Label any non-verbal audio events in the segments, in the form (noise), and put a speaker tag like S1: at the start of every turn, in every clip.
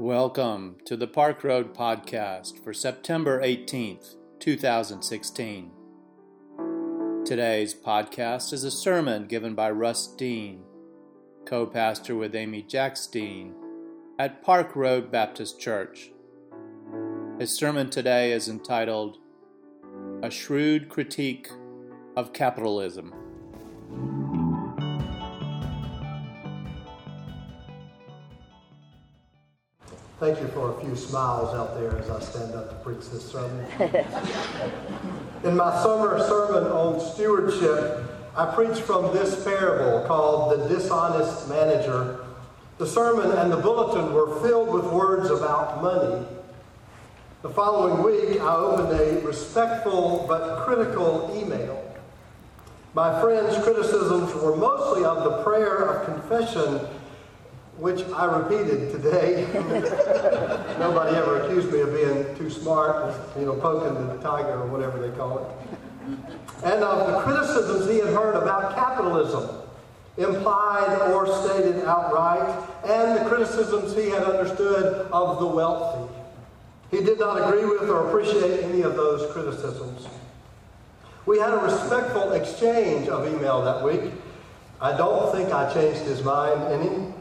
S1: Welcome to the Park Road Podcast for September 18th, 2016. Today's podcast is a sermon given by Russ Dean, co pastor with Amy Jacks Dean at Park Road Baptist Church. His sermon today is entitled A Shrewd Critique of Capitalism.
S2: Thank you for a few smiles out there as I stand up to preach this sermon. (laughs) In my summer sermon on stewardship, I preached from this parable called The Dishonest Manager. The sermon and the bulletin were filled with words about money. The following week, I opened a respectful but critical email. My friend's criticisms were mostly of the prayer of confession which I repeated today. (laughs) Nobody ever accused me of being too smart, you know, poking the tiger or whatever they call it. And of the criticisms he had heard about capitalism, implied or stated outright, and the criticisms he had understood of the wealthy. He did not agree with or appreciate any of those criticisms. We had a respectful exchange of email that week. I don't think I changed his mind any.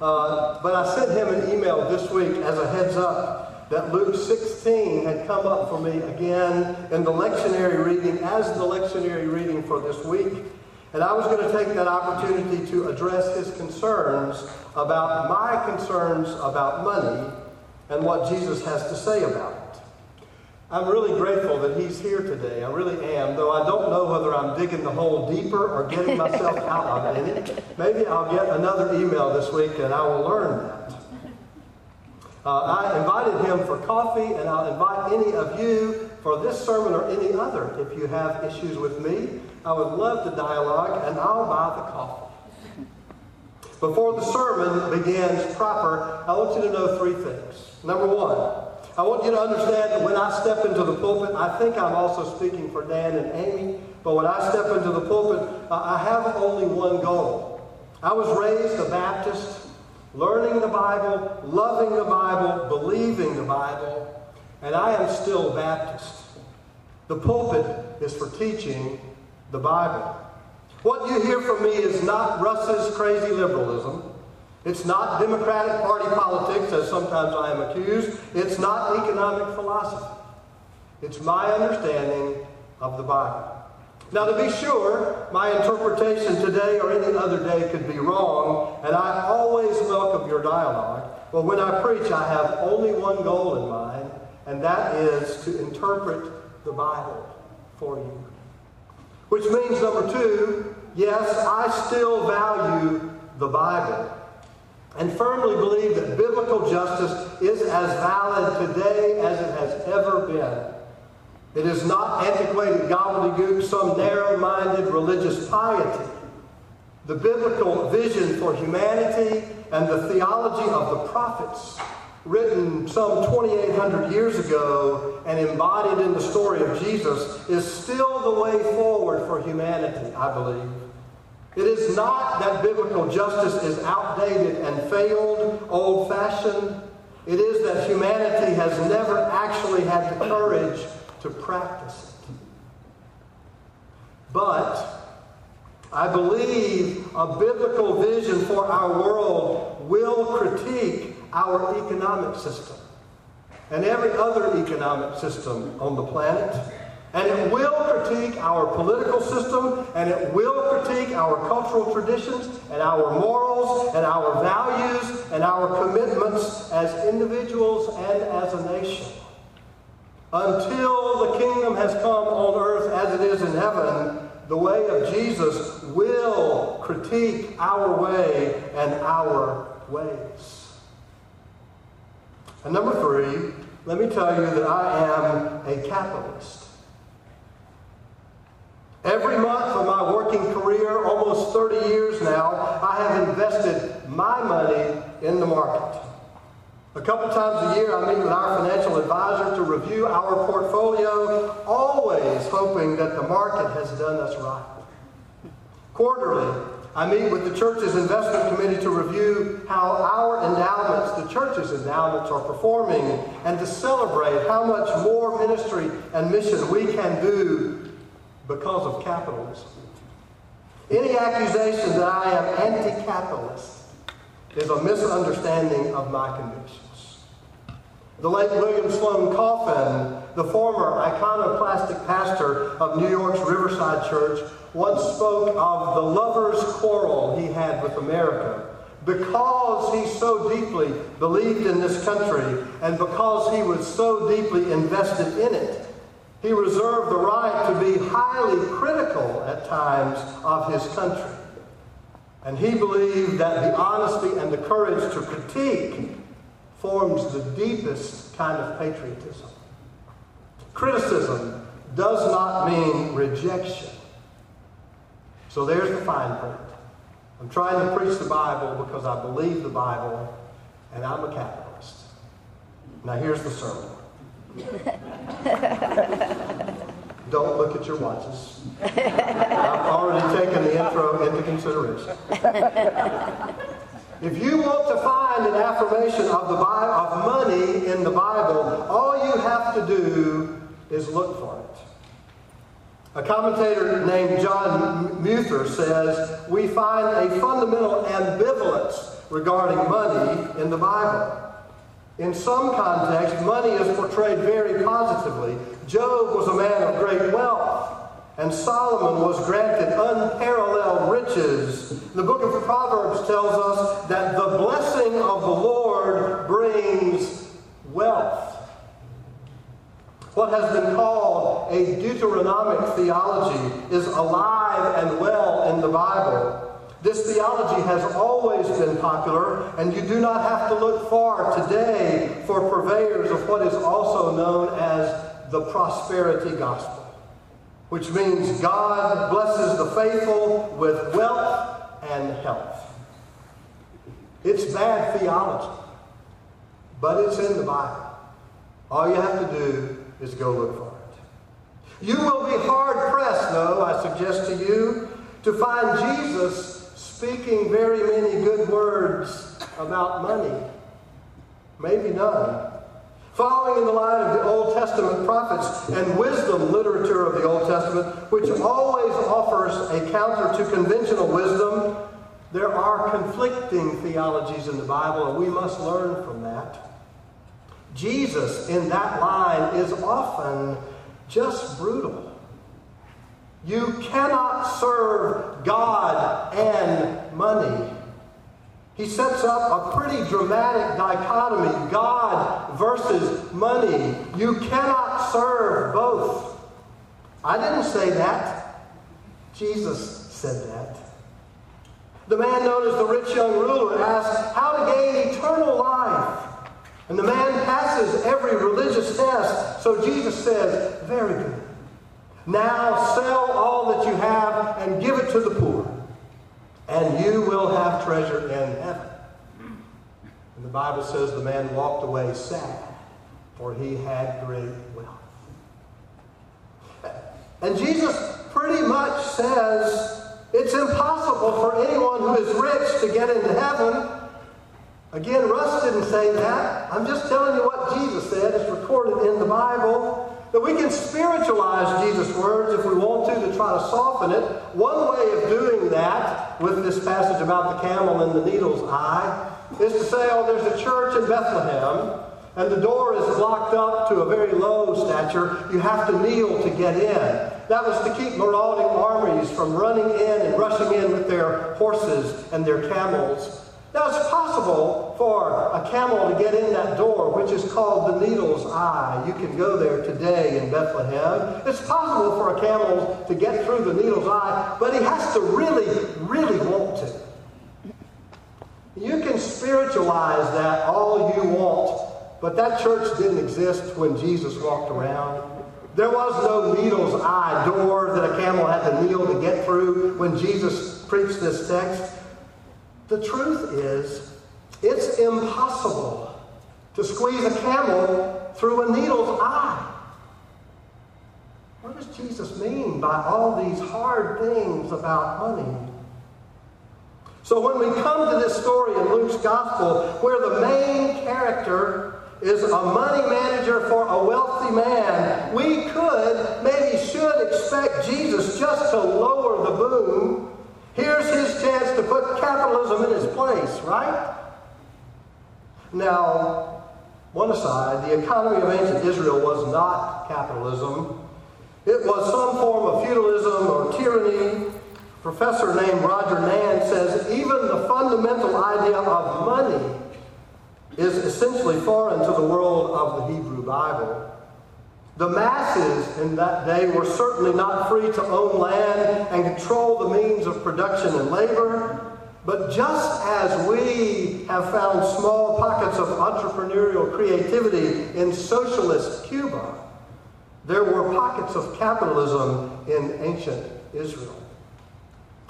S2: Uh, but I sent him an email this week as a heads up that Luke 16 had come up for me again in the lectionary reading as the lectionary reading for this week. And I was going to take that opportunity to address his concerns about my concerns about money and what Jesus has to say about it. I'm really grateful that he's here today. I really am, though I don't know whether I'm digging the hole deeper or getting myself out of it. Maybe I'll get another email this week and I will learn that. Uh, I invited him for coffee, and I'll invite any of you for this sermon or any other. If you have issues with me, I would love to dialogue, and I'll buy the coffee. Before the sermon begins proper, I want you to know three things. Number one, I want you to understand that when I step into the pulpit, I think I'm also speaking for Dan and Amy, but when I step into the pulpit, I have only one goal. I was raised a Baptist, learning the Bible, loving the Bible, believing the Bible, and I am still Baptist. The pulpit is for teaching the Bible. What you hear from me is not Russ's crazy liberalism. It's not Democratic Party politics, as sometimes I am accused. It's not economic philosophy. It's my understanding of the Bible. Now, to be sure, my interpretation today or any other day could be wrong, and I always welcome your dialogue. But when I preach, I have only one goal in mind, and that is to interpret the Bible for you. Which means, number two, yes, I still value the Bible and firmly believe that biblical justice is as valid today as it has ever been. It is not antiquated gobbledygook, some narrow minded religious piety. The biblical vision for humanity and the theology of the prophets, written some 2,800 years ago and embodied in the story of Jesus, is still the way forward for humanity, I believe. It is not that biblical justice is outdated and failed, old fashioned. It is that humanity has never actually had the courage to practice it. But I believe a biblical vision for our world will critique our economic system and every other economic system on the planet. And it will critique our political system, and it will critique our cultural traditions, and our morals, and our values, and our commitments as individuals and as a nation. Until the kingdom has come on earth as it is in heaven, the way of Jesus will critique our way and our ways. And number three, let me tell you that I am a capitalist. Every month of my working career, almost 30 years now, I have invested my money in the market. A couple times a year, I meet with our financial advisor to review our portfolio, always hoping that the market has done us right. Quarterly, I meet with the church's investment committee to review how our endowments, the church's endowments, are performing and to celebrate how much more ministry and mission we can do because of capitalism. Any accusation that I am anti capitalist is a misunderstanding of my convictions. The late William Sloane Coffin, the former iconoclastic pastor of New York's Riverside Church, once spoke of the lover's quarrel he had with America because he so deeply believed in this country and because he was so deeply invested in it. He reserved the right to be highly critical at times of his country. And he believed that the honesty and the courage to critique forms the deepest kind of patriotism. Criticism does not mean rejection. So there's the fine print. I'm trying to preach the Bible because I believe the Bible, and I'm a capitalist. Now here's the sermon. (laughs) Don't look at your watches. I've already taken the intro into consideration. If you want to find an affirmation of the of money in the Bible, all you have to do is look for it. A commentator named John Muther says, We find a fundamental ambivalence regarding money in the Bible. In some contexts, money is portrayed very positively. Job was a man of great wealth, and Solomon was granted unparalleled riches. The book of Proverbs tells us that the blessing of the Lord brings wealth. What has been called a Deuteronomic theology is alive and well in the Bible. This theology has always been popular, and you do not have to look far today for purveyors of what is also known as the prosperity gospel, which means God blesses the faithful with wealth and health. It's bad theology, but it's in the Bible. All you have to do is go look for it. You will be hard pressed, though, I suggest to you, to find Jesus speaking very many good words about money. Maybe none. Following in the line of the Old Testament prophets and wisdom literature of the Old Testament, which always offers a counter to conventional wisdom, there are conflicting theologies in the Bible, and we must learn from that. Jesus, in that line, is often just brutal. You cannot serve God and money. He sets up a pretty dramatic dichotomy God versus money. You cannot serve both. I didn't say that. Jesus said that. The man known as the rich young ruler asks how to gain eternal life. And the man passes every religious test. So Jesus says, Very good. Now sell all that you have and give it to the poor, and you will have treasure in heaven. And the Bible says the man walked away sad, for he had great wealth. And Jesus pretty much says it's impossible for anyone who is rich to get into heaven. Again, Russ didn't say that. I'm just telling you what Jesus said. It's recorded in the Bible. That we can spiritualize Jesus' words if we want to to try to soften it. One way of doing that with this passage about the camel and the needle's eye is to say, oh, there's a church in Bethlehem and the door is locked up to a very low stature. You have to kneel to get in. That was to keep marauding armies from running in and rushing in with their horses and their camels now, it's possible for a camel to get in that door, which is called the needle's eye. You can go there today in Bethlehem. It's possible for a camel to get through the needle's eye, but he has to really, really want to. You can spiritualize that all you want, but that church didn't exist when Jesus walked around. There was no needle's eye door that a camel had to kneel to get through when Jesus preached this text. The truth is, it's impossible to squeeze a camel through a needle's eye. What does Jesus mean by all these hard things about money? So when we come to this story in Luke's gospel, where the main character is a money manager for a wealthy man, we could, maybe should expect Jesus just to lower the boom. Here's his chance to put capitalism in its place, right? Now, one aside, the economy of ancient Israel was not capitalism. It was some form of feudalism or tyranny A professor named Roger Nam says even the fundamental idea of money is essentially foreign to the world of the Hebrew Bible. The masses in that day were certainly not free to own land and control the means of production and labor. But just as we have found small pockets of entrepreneurial creativity in socialist Cuba, there were pockets of capitalism in ancient Israel.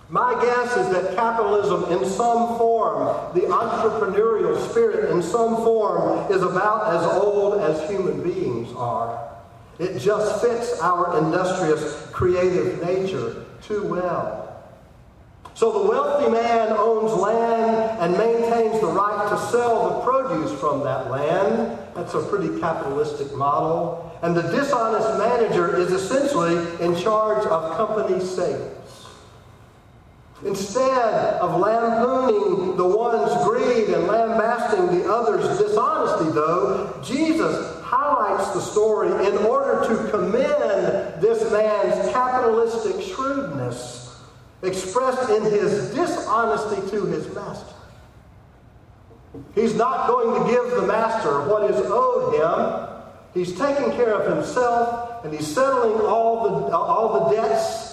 S2: My guess is that capitalism, in some form, the entrepreneurial spirit, in some form, is about as old as human beings are. It just fits our industrious, creative nature too well. So the wealthy man owns land and maintains the right to sell the produce from that land. That's a pretty capitalistic model. And the dishonest manager is essentially in charge of company sales. Instead of lampooning the one's greed and lambasting the other's dishonesty, though, Jesus highlights the story in order to commend this man's capitalistic shrewdness expressed in his dishonesty to his master. He's not going to give the master what is owed him. He's taking care of himself and he's settling all the, all the debts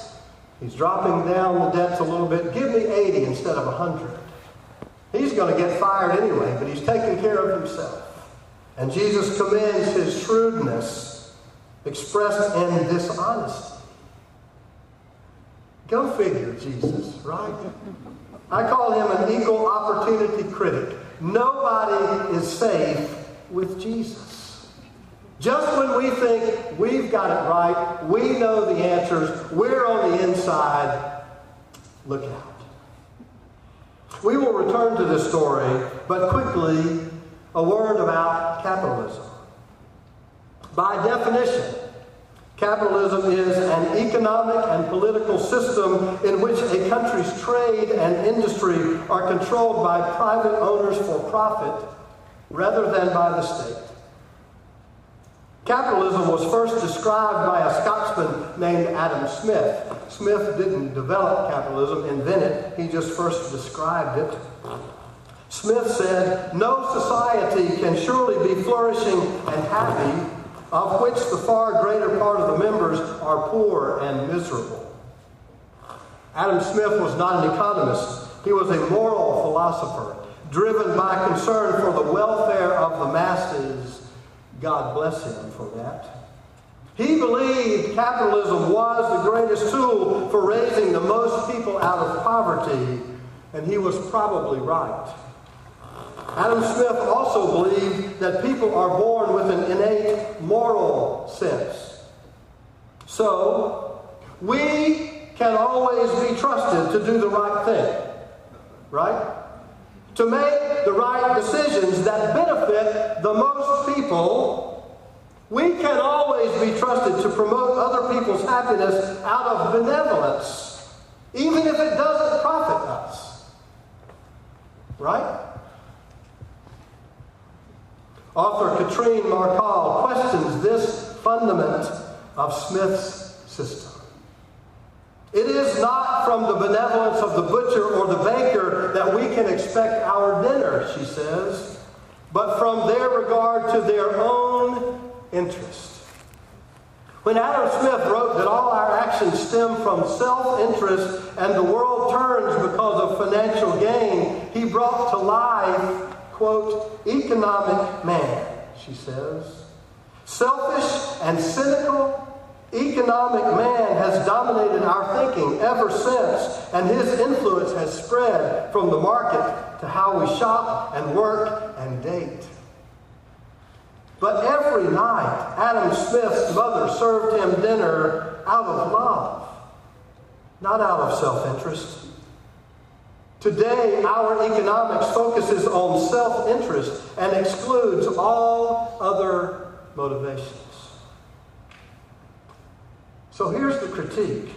S2: He's dropping down the debts a little bit. Give me 80 instead of 100. He's going to get fired anyway, but he's taking care of himself. And Jesus commends his shrewdness expressed in dishonesty. Go figure, Jesus, right? I call him an equal opportunity critic. Nobody is safe with Jesus. Just when we think we've got it right, we know the answers, we're on the inside, look out. We will return to this story, but quickly, a word about capitalism. By definition, capitalism is an economic and political system in which a country's trade and industry are controlled by private owners for profit rather than by the state. Capitalism was first described by a Scotsman named Adam Smith. Smith didn't develop capitalism, invent it, he just first described it. Smith said, No society can surely be flourishing and happy of which the far greater part of the members are poor and miserable. Adam Smith was not an economist, he was a moral philosopher, driven by concern for the welfare of the masses God bless him for that. He believed capitalism was the greatest tool for raising the most people out of poverty, and he was probably right. Adam Smith also believed that people are born with an innate moral sense. So, we can always be trusted to do the right thing. Right? to make the right decisions that benefit the most people, we can always be trusted to promote other people's happiness out of benevolence, even if it doesn't profit us. Right? Author Katrine Marçal questions this fundament of Smith's system. It is not from the benevolence of the butcher or the baker that we can expect our dinner, she says, but from their regard to their own interest. When Adam Smith wrote that all our actions stem from self interest and the world turns because of financial gain, he brought to life, quote, economic man, she says. Selfish and cynical Economic man has dominated our thinking ever since, and his influence has spread from the market to how we shop and work and date. But every night, Adam Smith's mother served him dinner out of love, not out of self interest. Today, our economics focuses on self interest and excludes all other motivations. So here's the critique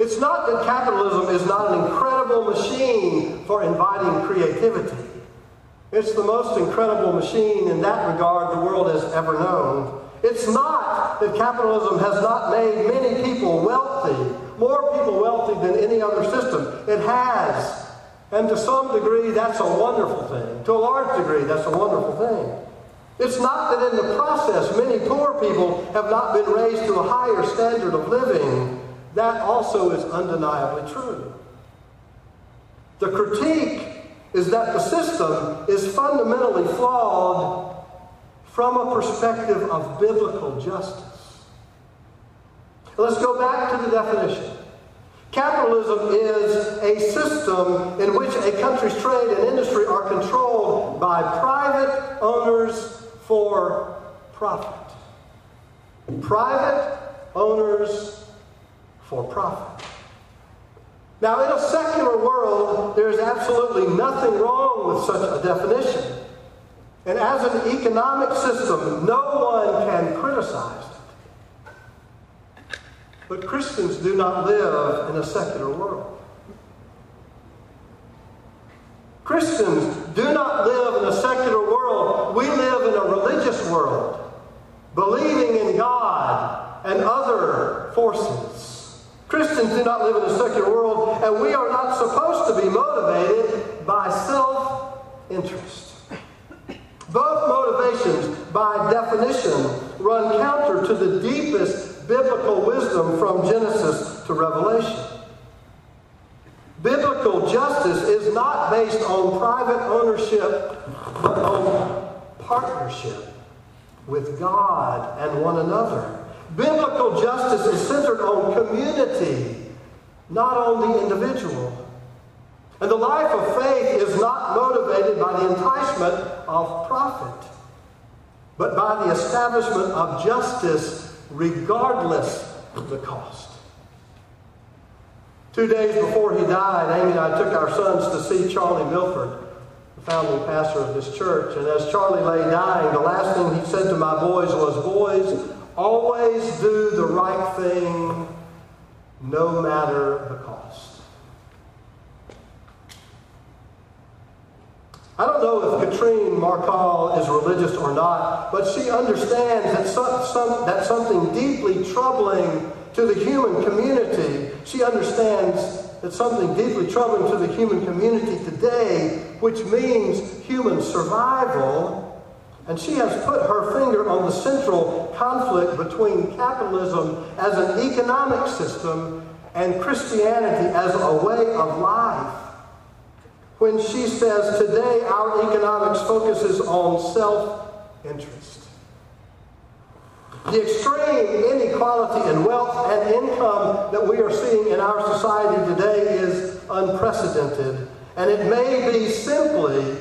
S2: it's not that capitalism is not an incredible machine for inviting creativity. It's the most incredible machine in that regard the world has ever known. It's not that capitalism has not made many people wealthy, more people wealthy than any other system. It has. And to some degree, that's a wonderful thing. To a large degree, that's a wonderful thing. It's not that in the process, many poor people have not been raised to a higher standard of living. That also is undeniably true. The critique is that the system is fundamentally flawed from a perspective of biblical justice. Let's go back to the definition. Capitalism is a system in which a country's trade and industry are controlled by private owners for profit. Private owners for profit. Now, in a secular world, there is absolutely nothing wrong with such a definition. And as an economic system, no one can criticize it. But Christians do not live in a secular world. Christians do not live in a secular world. We live in a religious world, believing in God and other forces. Christians do not live in a secular world, and we are not supposed to be motivated by self interest. Both motivations, by definition, run counter to the deepest biblical wisdom from Genesis to Revelation. Biblical justice is not based on private ownership, but on partnership with God and one another. Biblical justice is centered on community, not on the individual. And the life of faith is not motivated by the enticement of profit, but by the establishment of justice regardless of the cost. Two days before he died, Amy and I took our sons to see Charlie Milford, the founding pastor of this church. And as Charlie lay dying, the last thing he said to my boys was, Boys, always do the right thing no matter the cost. I don't know if Katrine Marçal is religious or not, but she understands that, some, some, that something deeply troubling to the human community, she understands that something deeply troubling to the human community today, which means human survival, and she has put her finger on the central conflict between capitalism as an economic system and Christianity as a way of life when she says, Today our economics focuses on self interest. The extreme inequality in wealth and income that we are seeing in our society today is unprecedented, and it may be simply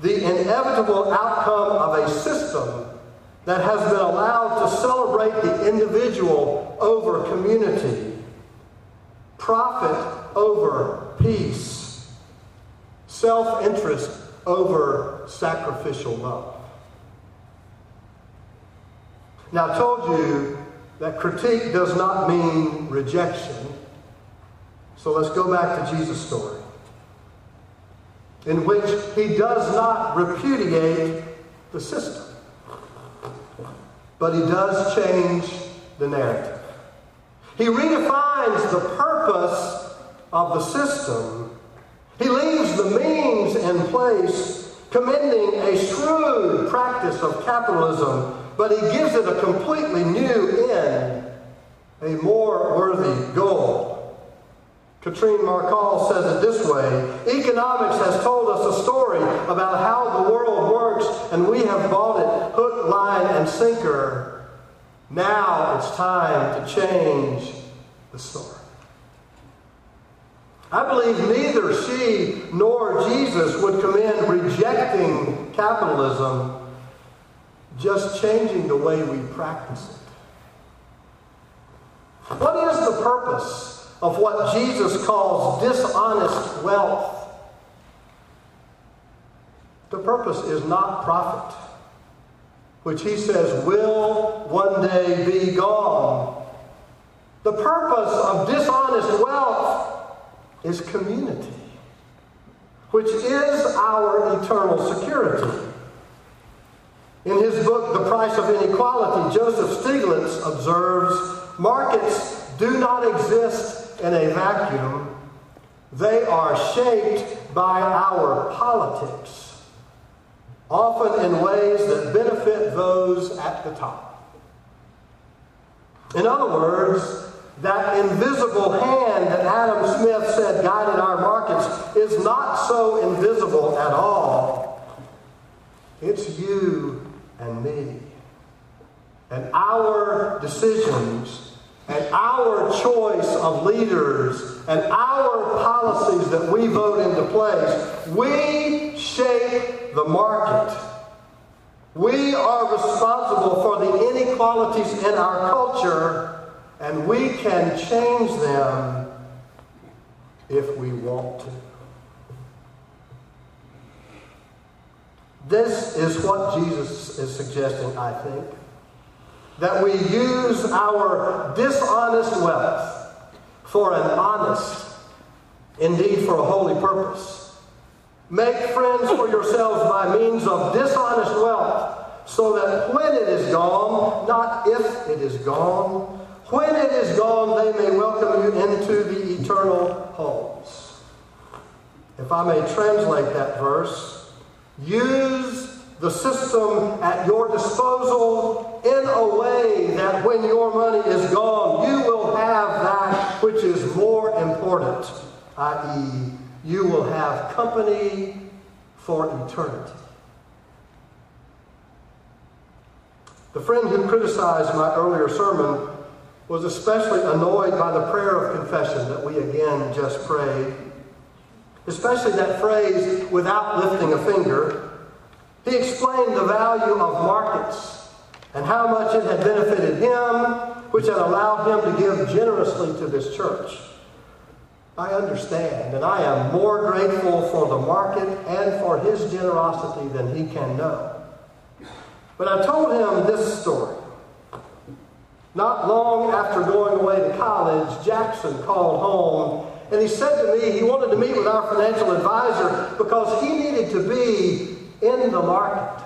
S2: the inevitable outcome of a system that has been allowed to celebrate the individual over community, profit over peace self interest over sacrificial love. Now, I told you that critique does not mean rejection. So let's go back to Jesus' story, in which he does not repudiate the system, but he does change the narrative. He redefines the purpose of the system he leaves the means in place, commending a shrewd practice of capitalism, but he gives it a completely new end, a more worthy goal. Katrine Marçal says it this way Economics has told us a story about how the world works, and we have bought it hook, line, and sinker. Now it's time to change the story. I believe neither she nor Jesus would commend rejecting capitalism, just changing the way we practice it. What is the purpose of what Jesus calls dishonest wealth. The purpose is not profit, which he says will one day be gone. The purpose of dishonest wealth is community, which is our eternal security. In his book, The Price of Inequality, Joseph Stiglitz observes markets do not exist in a vacuum, they are shaped by our politics, often in ways that benefit those at the top. In other words, that invisible hand that Adam Smith said guided our markets is not so invisible at all. It's you and me. And our decisions and our choice of leaders and our policies that we vote into place, we shape the market. We are responsible for the inequalities in our culture, and we can change them if we want to. This is what Jesus is suggesting, I think. That we use our dishonest wealth for an honest, indeed for a holy purpose. Make friends for yourselves by means of dishonest wealth, so that when it is gone, not if it is gone, when it is gone, they may welcome you into the eternal homes. If I may translate that verse, Use the system at your disposal in a way that when your money is gone, you will have that which is more important, i.e., you will have company for eternity. The friend who criticized my earlier sermon was especially annoyed by the prayer of confession that we again just prayed especially that phrase, without lifting a finger. He explained the value of markets and how much it had benefited him, which had allowed him to give generously to this church. I understand, and I am more grateful for the market and for his generosity than he can know. But I told him this story. Not long after going away to college, Jackson called home and he said to me he wanted to meet with our financial advisor because he needed to be in the market.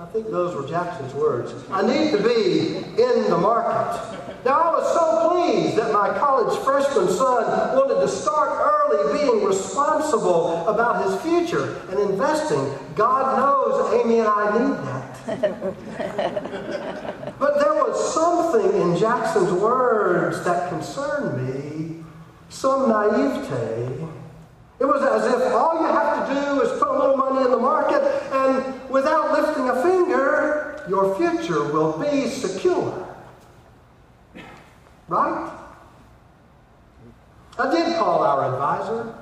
S2: I think those were Jackson's words. I need to be in the market. Now, I was so pleased that my college freshman son wanted to start early being responsible about his future and investing. God knows Amy and I need that. (laughs) something in Jackson's words that concerned me some naivete. It was as if all you have to do is put a little money in the market, and without lifting a finger, your future will be secure. Right? I did call our advisor,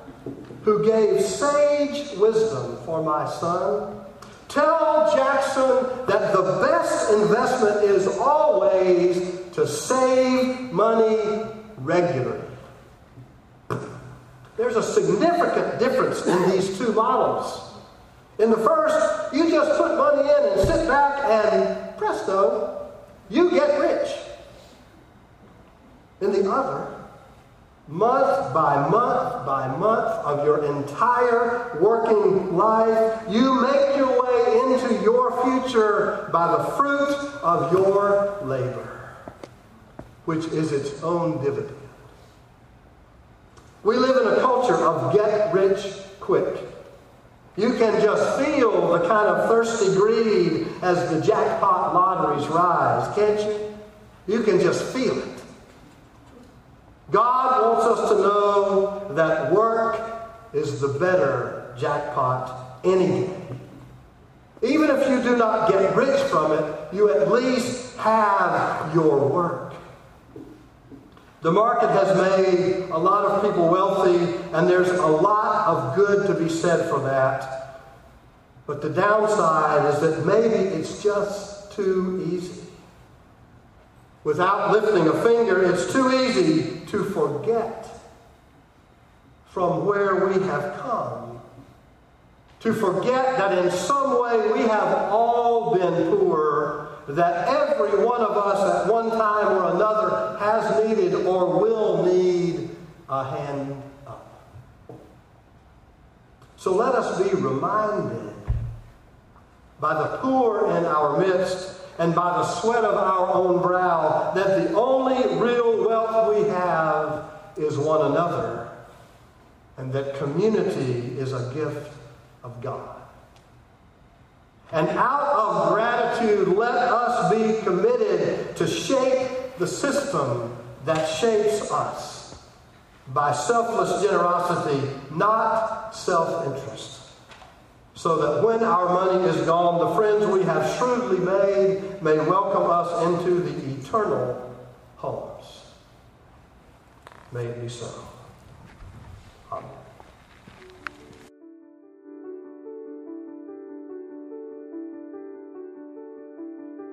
S2: who gave sage wisdom for my son. Tell Jackson that the best investment is always to save money regularly. There's a significant difference in these two models. In the first, you just put money in and sit back and presto, you get rich. In the other, month by month by month of your entire working life, you make your into your future by the fruit of your labor, which is its own dividend. We live in a culture of get rich quick. You can just feel the kind of thirsty greed as the jackpot lotteries rise, can't you? You can just feel it. God wants us to know that work is the better jackpot any day. Even if you do not get rich from it, you at least have your work. The market has made a lot of people wealthy, and there's a lot of good to be said for that. But the downside is that maybe it's just too easy. Without lifting a finger, it's too easy to forget from where we have come. To forget that in some way we have all been poor, that every one of us at one time or another has needed or will need a hand up. So let us be reminded by the poor in our midst and by the sweat of our own brow that the only real wealth we have is one another, and that community is a gift of God. And out of gratitude, let us be committed to shape the system that shapes us by selfless generosity, not self interest so that when our money is gone, the friends we have shrewdly made may welcome us into the eternal homes. May it be so.